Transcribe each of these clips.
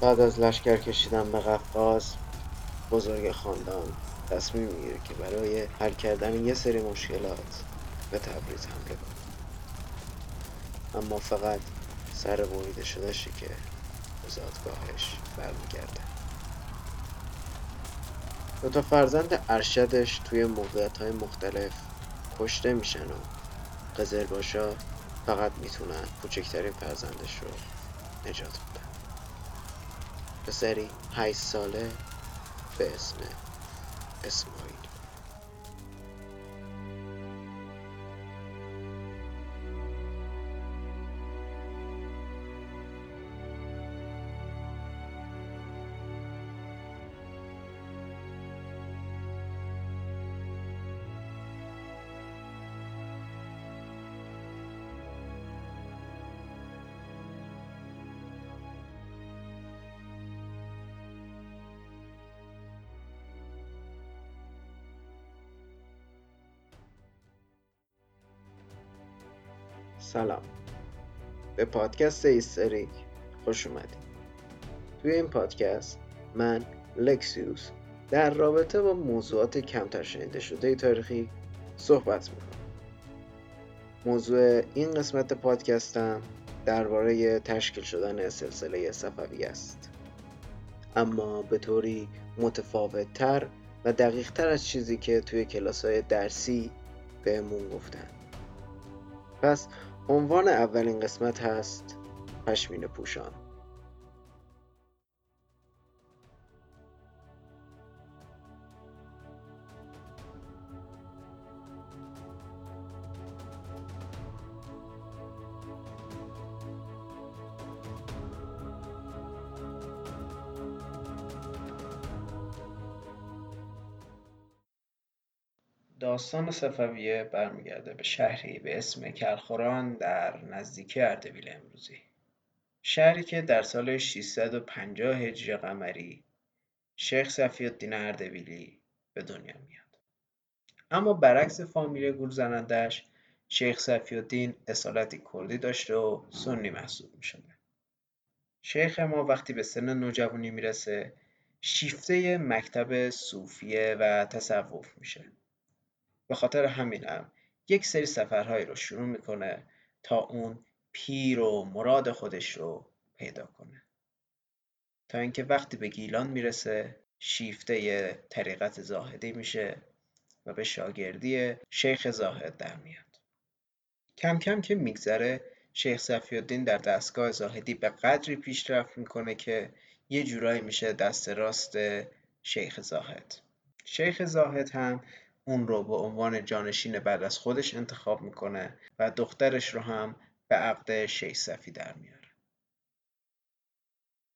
بعد از لشکر کشیدن به قفقاز بزرگ خاندان تصمیم می‌گیره که برای حل کردن یه سری مشکلات به تبریز حمله کنه. اما فقط سر بریده شدهشه که به زادگاهش برمیگرده. دو تا فرزند ارشدش توی موقعیت های مختلف کشته میشن و قزرباشا فقط می‌تونن کوچکترین فرزندش رو نجات بدن. پسری هشت ساله به اسم اسماعیل. سلام. به پادکست هیستریک خوش اومدید. توی این پادکست من لکسیوس در رابطه با موضوعات کمتر شنیده شده تاریخی صحبت می‌کنم. موضوع این قسمت پادکستم درباره تشکیل شدن سلسله صفوی است. اما به طوری متفاوت تر و دقیق تر از چیزی که توی کلاس های درسی بهمون گفتن. پس عنوان اولین قسمت هست پشمین پوشان داستان صفویه برمیگرده به شهری به اسم کلخوران در نزدیکی اردبیل امروزی. شهری که در سال 650 هجری قمری شیخ صفی الدین اردبیلی به دنیا میاد. اما برعکس فامیل گورزنندش شیخ صفی الدین اصالتی کردی داشته و سنی محسوب می شده. شیخ ما وقتی به سن نوجوانی می‌رسه شیفته مکتب صوفیه و تصوف میشه. به خاطر همینم یک سری سفرهایی رو شروع می‌کنه تا اون پیر و مراد خودش رو پیدا کنه. تا اینکه وقتی به گیلان می‌رسه شیفته طریقت زاهدی میشه و به شاگردی شیخ زاهد در میاد. کم کم که میگذره شیخ صفی در دستگاه زاهدی به قدری پیشرفت می‌کنه که یه جورایی میشه دست راست شیخ زاهد. شیخ زاهد هم اون رو به عنوان جانشین بعد از خودش انتخاب می‌کنه و دخترش رو هم به عقد شیخ صفی در میاره.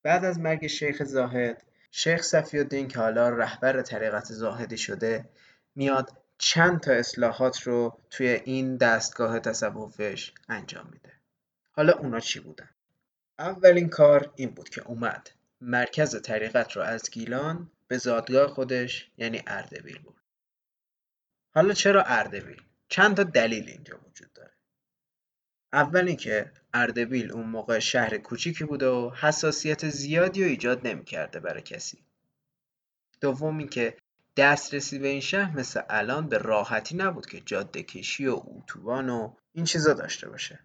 بعد از مرگ شیخ زاهد شیخ صفی الدین که حالا رهبر طریقت زاهدی شده میاد چند تا اصلاحات رو توی این دستگاه تصوفش انجام میده. حالا اونا چی بودن؟ اولین کار این بود که اومد مرکز طریقت رو از گیلان به زادگاه خودش یعنی اردبیل بود. حالا چرا اردبیل؟ چند تا دلیل اینجا وجود داره. اول اینکه اردبیل اون موقع شهر کوچیکی بوده و حساسیت زیادی رو ایجاد نمی‌کرده برای کسی. دوم اینکه دسترسی به این شهر مثل الان به راحتی نبود که جاده کشی و اتوبان و این چیزا داشته باشه.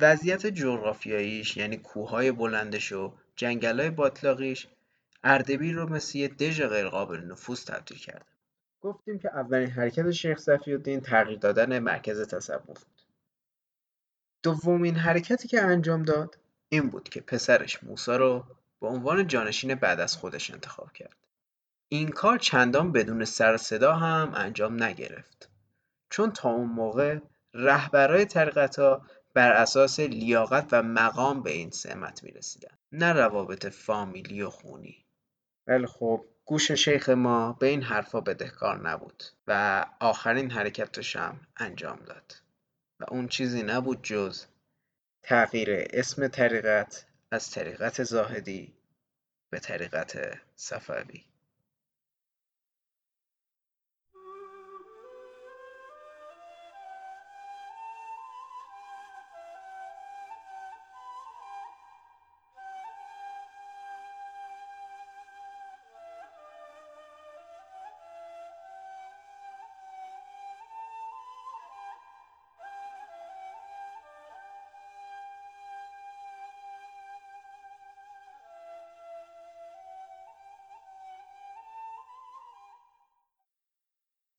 وضعیت جغرافیاییش یعنی کوههای بلندش و جنگلای باطلاقیش اردبیل رو مثل یه دژ غیرقابل نفوذ تبدیل کرده. گفتیم که اولین حرکت شیخ صفیالدین تغییر دادن مرکز تصوف بود. دومین حرکتی که انجام داد این بود که پسرش موسا رو به عنوان جانشین بعد از خودش انتخاب کرد. این کار چندان بدون سر صدا هم انجام نگرفت. چون تا اون موقع رهبرای ها بر اساس لیاقت و مقام به این سمت می رسیدن. نه روابط فامیلی و خونی. ولی خب گوش شیخ ما به این حرفا بدهکار نبود و آخرین حرکتش هم انجام داد و اون چیزی نبود جز تغییر اسم طریقت از طریقت زاهدی به طریقت صفوی.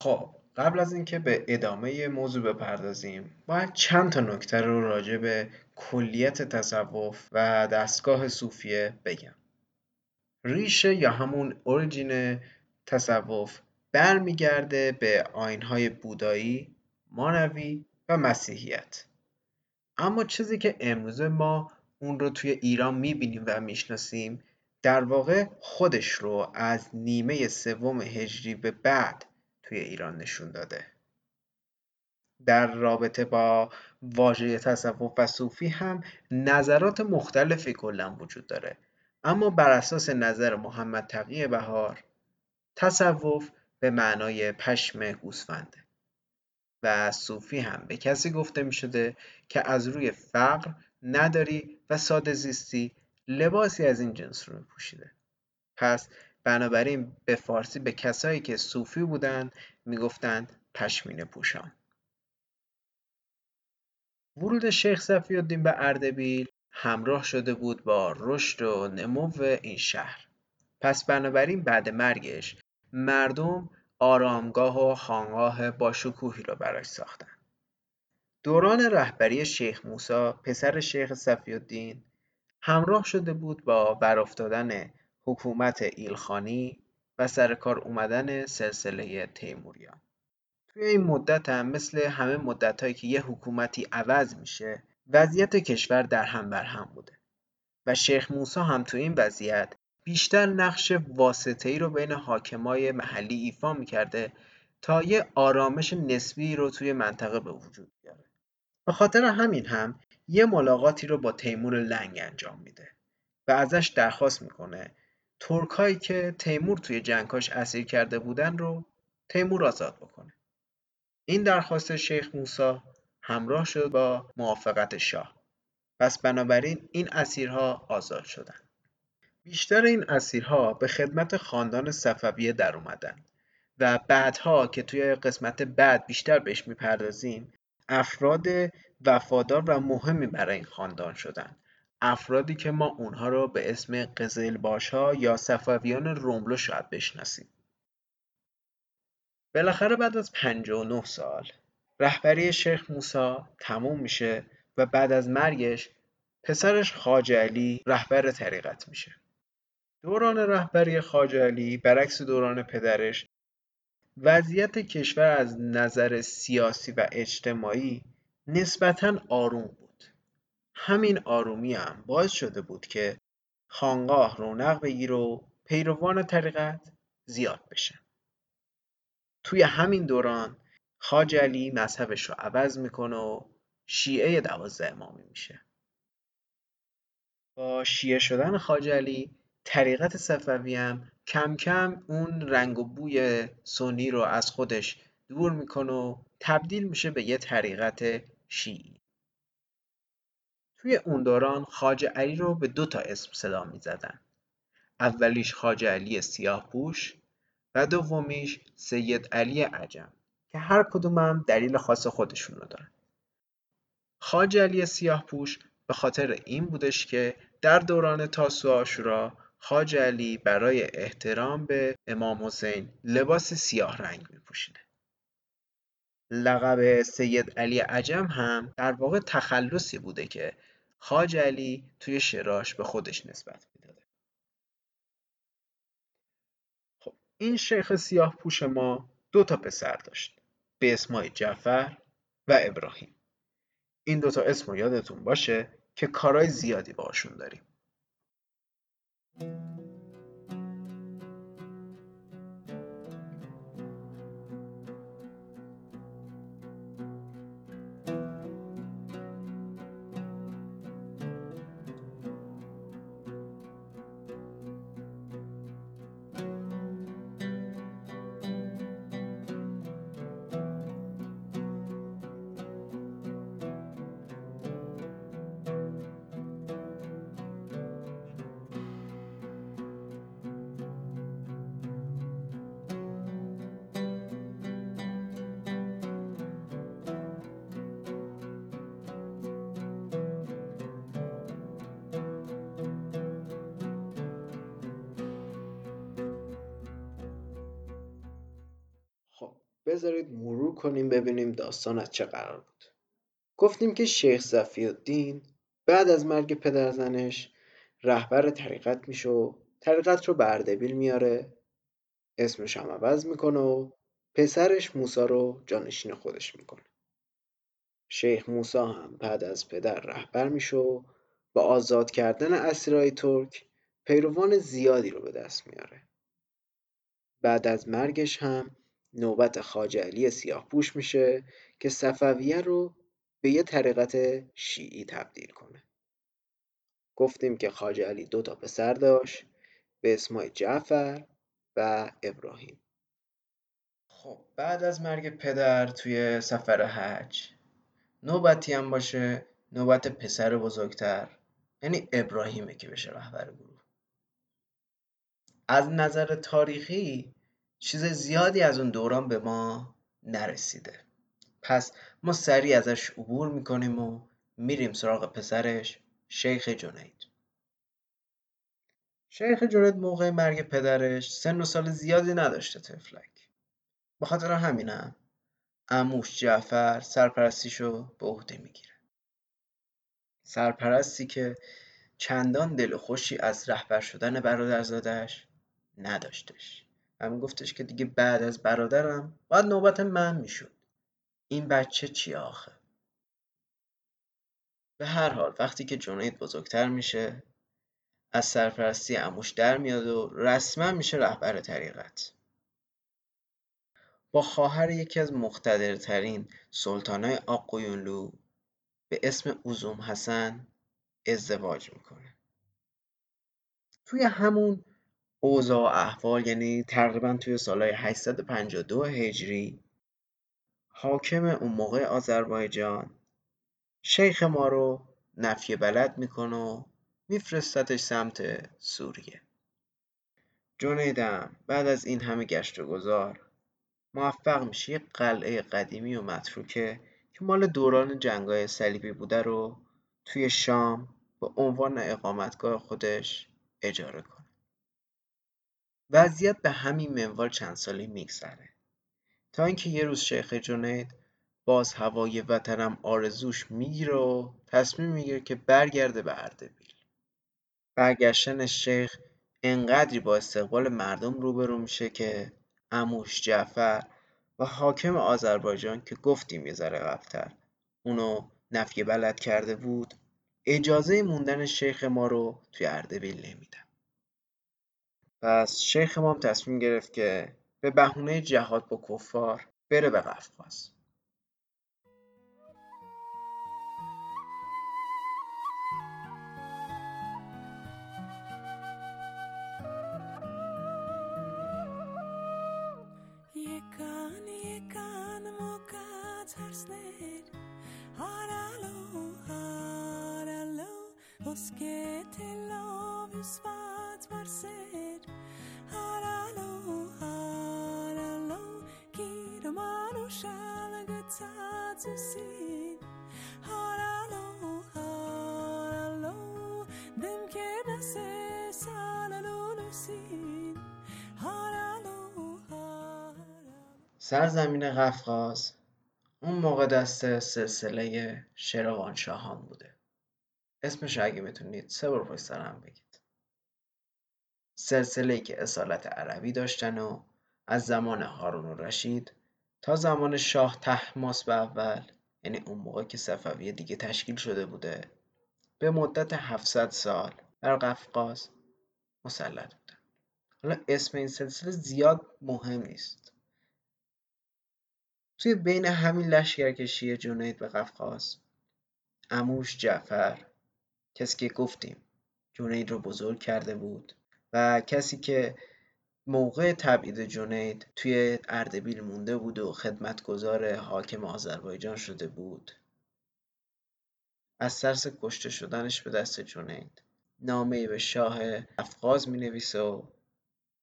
خب قبل از اینکه به ادامه موضوع بپردازیم باید چند تا نکته رو راجع به کلیت تصوف و دستگاه صوفیه بگم. ریشه یا همون اوریجین تصوف برمیگرده به آینهای بودایی، مانوی و مسیحیت. اما چیزی که امروزه ما اون رو توی ایران می‌بینیم و می‌شناسیم در واقع خودش رو از نیمه سوم هجری به بعد توی ایران نشون داده. در رابطه با واژه تصوف و صوفی هم نظرات مختلفی کلا وجود داره. اما بر اساس نظر محمد تقی بهار تصوف به معنای پشم گوسفنده و صوفی هم به کسی گفته می شده که از روی فقر نداری و ساده زیستی لباسی از این جنس رو پوشیده. پس بنابراین به فارسی به کسایی که صوفی بودند می‌گفتند پشمینه پوشان. ورود شیخ صفی الدین به اردبیل همراه شده بود با رشد و نمو این شهر. پس بنابراین بعد مرگش مردم آرامگاه و خانقاه با شکوهی را براش ساختن. دوران رهبری شیخ موسی پسر شیخ صفی الدین همراه شده بود با برافتادن حکومت ایلخانی و سر کار اومدن سلسله تیموریان. توی این مدت هم مثل همه مدت هایی که یه حکومتی عوض میشه وضعیت کشور در هم بر هم بوده. و شیخ موسی هم تو این وضعیت بیشتر نقش واسطه ای رو بین حاکمای محلی ایفا می‌کرده تا یه آرامش نسبی رو توی منطقه به وجود بیاره. به خاطر همین هم یه ملاقاتی رو با تیمور لنگ انجام میده و ازش درخواست می‌کنه ترکایی که تیمور توی جنگاش اسیر کرده بودن رو تیمور آزاد بکنه. این درخواست شیخ موسی همراه شد با موافقت شاه. پس بنابراین این اسیرها آزاد شدند بیشتر این اسیرها به خدمت خاندان صفویه در اومدن و بعدها که توی قسمت بعد بیشتر بهش می‌پردازیم افراد وفادار و مهمی برای این خاندان شدن. افرادی که ما اونها رو به اسم قزلباشها یا صفویان روملو شاید بشناسیم. بالاخره بعد از 59 سال رهبری شیخ موسا تموم میشه و بعد از مرگش پسرش خاج علی رهبر طریقت میشه. دوران رهبری خاج علی برعکس دوران پدرش وضعیت کشور از نظر سیاسی و اجتماعی نسبتا آروم بود. همین آرومی هم باعث شده بود که خانقاه رونق بگیره و پیروان طریقت زیاد بشن توی همین دوران خاج علی مذهبش رو عوض می‌کنه و شیعه دوازده امامی میشه. با شیعه شدن خاج علی طریقت صفوی هم کم کم اون رنگ و بوی سنی رو از خودش دور می‌کنه و تبدیل میشه به یه طریقت شیعی. توی اون دوران خاج علی رو به دو تا اسم صدا می‌زدن اولیش خاج علی سیاه پوش و دومیش سید علی عجم که هر کدومم دلیل خاص خودشون رو دارن خاج علی سیاه پوش به خاطر این بودش که در دوران تاسو آشورا خاج علی برای احترام به امام حسین لباس سیاه رنگ می پوشیده. لقب سید علی عجم هم در واقع تخلصی بوده که خاج علی توی شراش به خودش نسبت می‌داده. خب این شیخ سیاه پوش ما دو تا پسر داشت به اسمای جعفر و ابراهیم. این دوتا اسم رو یادتون باشه که کارای زیادی باشون داریم. بذارید مرور کنیم ببینیم داستان از چه قرار بود. گفتیم که شیخ صفی الدین بعد از مرگ پدرزنش رهبر طریقت میشه و طریقت رو به اردبیل میاره. اسمش هم عوض می‌کنه و پسرش موسا رو جانشین خودش می‌کنه. شیخ موسا هم بعد از پدر رهبر میشه و با آزاد کردن اسیرای ترک پیروان زیادی رو به دست میاره. بعد از مرگش هم نوبت خواجه علی سیاهپوش میشه که صفویه رو به یه طریقت شیعی تبدیل کنه. گفتیم که خواجه علی دو تا پسر داشت به اسمای جعفر و ابراهیم. خب بعد از مرگ پدر توی سفر حج نوبتی هم باشه نوبت پسر بزرگتر یعنی ابراهیمه که بشه رهبر گروه. از نظر تاریخی چیز زیادی از اون دوران به ما نرسیده. پس ما سریع ازش عبور می‌کنیم و میریم سراغ پسرش شیخ جنید. شیخ جنید موقع مرگ پدرش سن و سال زیادی نداشته تفلک به خاطر همینم اموش جعفر سرپرستیشو به عهده می‌گیره. سرپرستی که چندان دل خوشی از رهبر شدن برادرزادش نداشتش. و میگفتش که دیگه بعد از برادرم باید نوبت من می‌شد. این بچه چی آخه؟ به هر حال وقتی که جنید بزرگتر میشه از سرپرستی اموش در میاد و رسما میشه رهبر طریقت. با خواهر یکی از مقتدرترین سلطانای آقویونلو به اسم اوزوم حسن ازدواج می‌کنه. توی همون اوضاع و احوال یعنی تقریبا توی سالهای 852 هجری حاکم اون موقع آذربایجان. شیخ ما رو نفی بلد می‌کنه و میفرستتش سمت سوریه. جنیدم. بعد از این همه گشت و گذار موفق میشه یه قلعه قدیمی و متروکه که مال دوران جنگای صلیبی بوده رو توی شام به عنوان اقامتگاه خودش اجاره کنه وضعیت به همین منوال چند سالی میگذره. تا اینکه یه روز شیخ جنید باز هوای وطنم آرزوش می‌گیره و تصمیم می‌گیره که برگرده به اردبیل. برگشتن شیخ انقدری با استقبال مردم روبرو میشه که اموش جعفر و حاکم آذربایجان که گفتیم یه ذره قبلتر اونو نفی بلد کرده بود اجازه موندن شیخ ما رو توی اردبیل نمیدن. پس شیخ ما هم تصمیم گرفت که به بهونه جهاد با کفار بره به قفقاز. Yekan yekan mokat harsner Haralo haralo Oske shalagatat usin Haralo haralo Dem kedase salalulusin Haralo haralo سرزمین قفقاز اون موقع دست سلسله شراوانشاهان بوده. اسمش اگه می‌تونید سه بار پشت سر هم بگید. سلسله که اصالت عربی داشتن و از زمان هارون الرشید تا زمان شاه طهماسب اول یعنی اون موقع که صفویه دیگه تشکیل شده بوده به مدت 700 سال بر قفقاز مسلط بودن حالا اسم این سلسله زیاد مهم نیست. توی بین همین لشکرکشی جنید به قفقاز اموش جعفر کسی که گفتیم جنید رو بزرگ کرده بود و کسی که موقع تبعید جنید توی اردبیل مونده بود و خدمتگزار حاکم آذربایجان شده بود. از ترس کشته شدنش به دست جنید. نامه به شاه قفقاز می نویسه و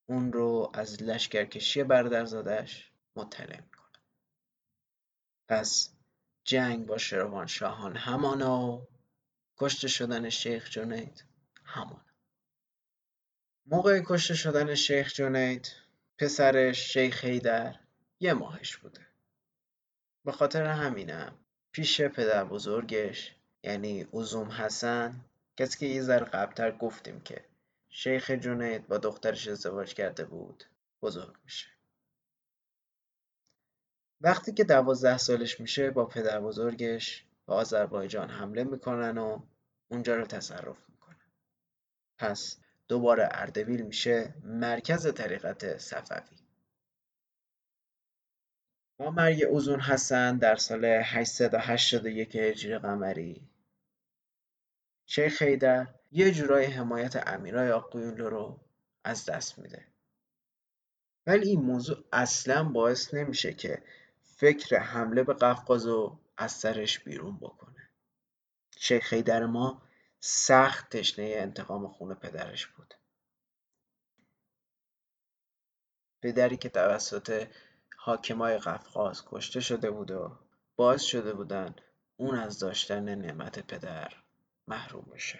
اون رو از لشکرکشی برادرزادش مطلع می‌کنه. پس جنگ با شاهان همانا و کشته شدن شیخ جنید همانا. موقع کشته شدن شیخ جنید پسرش شیخ حیدر یه ماهش بوده. به خاطر همینم پیش پدر بزرگش یعنی اوزوم حسن کسی که یه ذره قبلتر گفتیم که شیخ جنید با دخترش ازدواج کرده بود بزرگ میشه. وقتی که دوازده سالش میشه با پدر بزرگش به آذربایجان حمله می‌کنن و اونجا رو تصرف می‌کنن. پس دوباره اردبیل میشه مرکز طریقت صفوی. با مرگ اوزون حسن در سال 881 هجری قمری شیخ حیدر یه جورایی حمایت امیرای آقایونلو رو از دست میده. ولی این موضوع اصلا باعث نمیشه که فکر حمله به قفقاز رو از سرش بیرون بکنه. شیخ حیدر ما سخت تشنه انتقام خون پدرش بود. پدری که توسط حاکمای قفقاز کشته شده بود و باعث شده بودن اون از داشتن نعمت پدر محروم بشه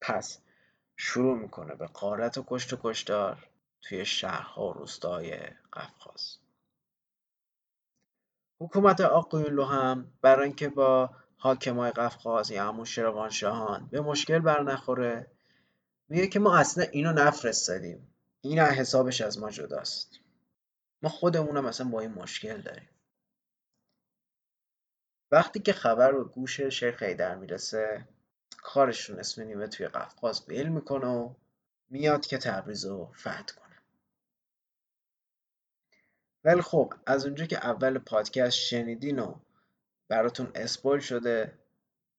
پس شروع می‌کنه به قارت و کشت و کشتار توی شهرها و روستاهای قفقاز. حکومت آقایونلو هم برای اینکه با حاکمای قفقاز یا همون شاهان به مشکل برنخوره میگه که ما اصلا اینو نفرستادیم. این حسابش از ما جداست. ما خودمونم اصلا با این مشکل داریم. وقتی که خبر به گوش شیخ حیدر می‌رسه کارشون اسم نیمه توی قفقاز بیل می‌کنه و میاد که تبریز رو فتح کنه. ولی خب از اونجا که اول پادکست شنیدین و براتون اسپول شده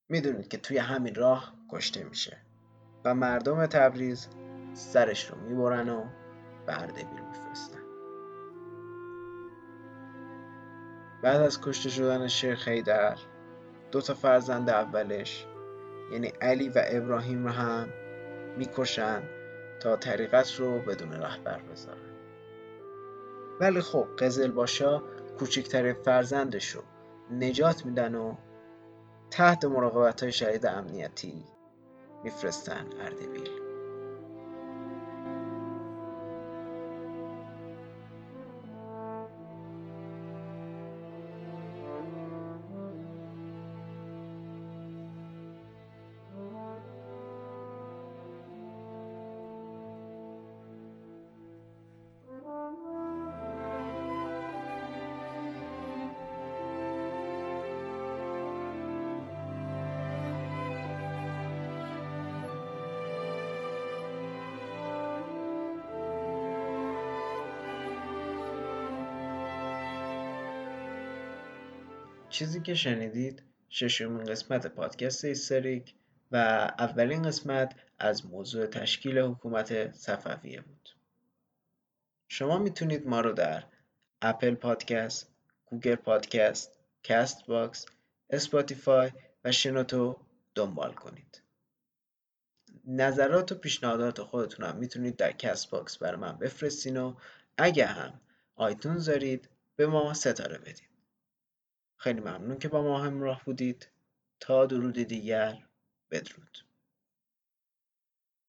می‌دونید که توی همین راه کشته میشه و مردم تبریز سرش رو می‌برن و به اردبیل میفرستن. بعد از کشته شدن شیخ حیدر دو تا فرزند اولش یعنی علی و ابراهیم رو هم می‌کشن تا طریقت رو بدون رهبر بذارن. ولی خب قزل باشا کوچکترین فرزندش رو نجات میدن و تحت مراقبت های شهید امنیتی میفرستن اردبیل. چیزی که شنیدید ششمین قسمت پادکست هیستریک و اولین قسمت از موضوع تشکیل حکومت صفویه بود شما می‌تونید ما رو در اپل پادکست، گوگل پادکست، کست باکس، اسپاتیفای و شنوتو دنبال کنید. نظرات و پیشنهادات خودتون هم می‌تونید در کست باکس برای من بفرستین و اگه هم آیتونز دارید به ما ستاره بدید. خیلی ممنون که با ما همراه بودید. تا درود دیگر بدرود.